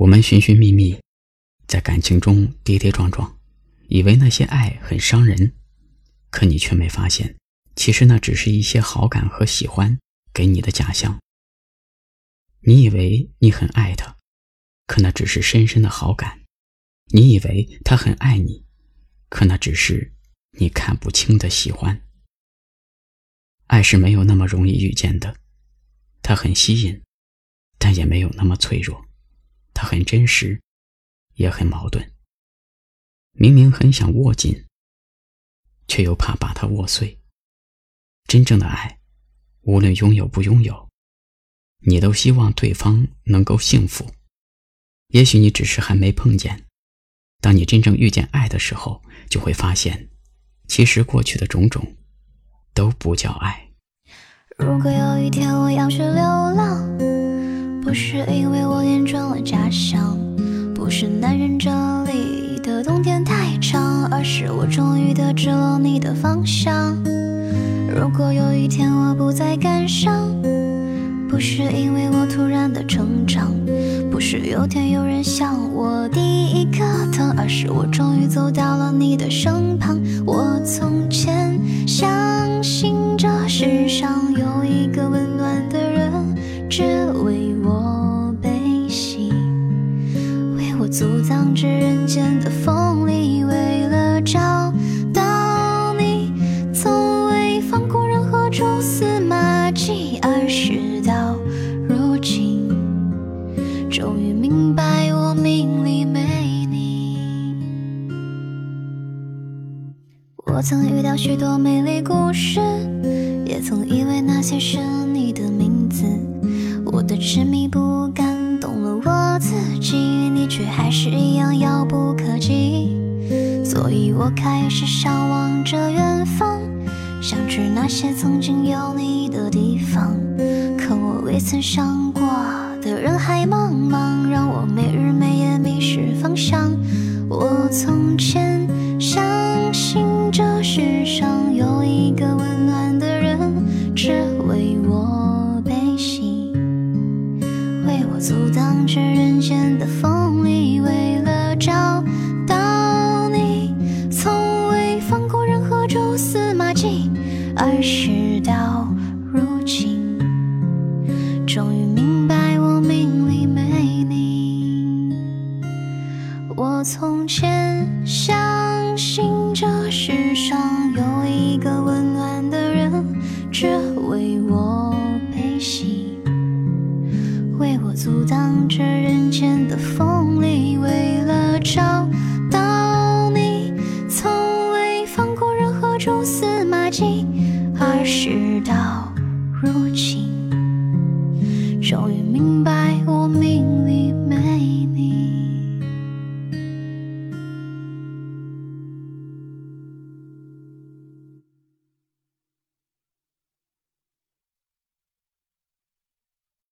我们寻寻觅觅，在感情中跌跌撞撞，以为那些爱很伤人，可你却没发现，其实那只是一些好感和喜欢给你的假象。你以为你很爱他，可那只是深深的好感；你以为他很爱你，可那只是你看不清的喜欢。爱是没有那么容易遇见的，它很吸引，但也没有那么脆弱；它很真实，也很矛盾。明明很想握紧，却又怕把它握碎。真正的爱，无论拥有不拥有，你都希望对方能够幸福。也许你只是还没碰见，当你真正遇见爱的时候，就会发现，其实过去的种种。都不叫爱。如果有一天我要去流浪，不是因为我转了家乡，不是男人这里的冬天太长，而是我终于得知了你的方向。如果有一天我不再感伤，不是因为我突然的成长，不是有天有人向我递一颗糖，而是我终于走到了你的身旁。我从前相。信这世上有一个温暖的人，只阻挡这人间的锋利，为了找到你，从未放过任何蛛丝马迹。而事到如今，终于明白我命里没你。我曾遇到许多美丽故事。也曾以为那些是你的名字，我的执迷不，还是一样遥不可及。所以我开始向往着远方，想去那些曾经有你的地方。可我未曾想过的人海茫茫，让我没日没夜迷失方向。我从前为我阻挡这人间的锋利，为了找到你，从未放过任何蛛丝马迹。而事到如今，终于明白我命里没你。我从前相信这世上有一个温暖的人。只为我悲喜，我阻挡着人间的锋利，为了找到你，从未放过任何蛛丝马迹。而事到如今，终于明白我命。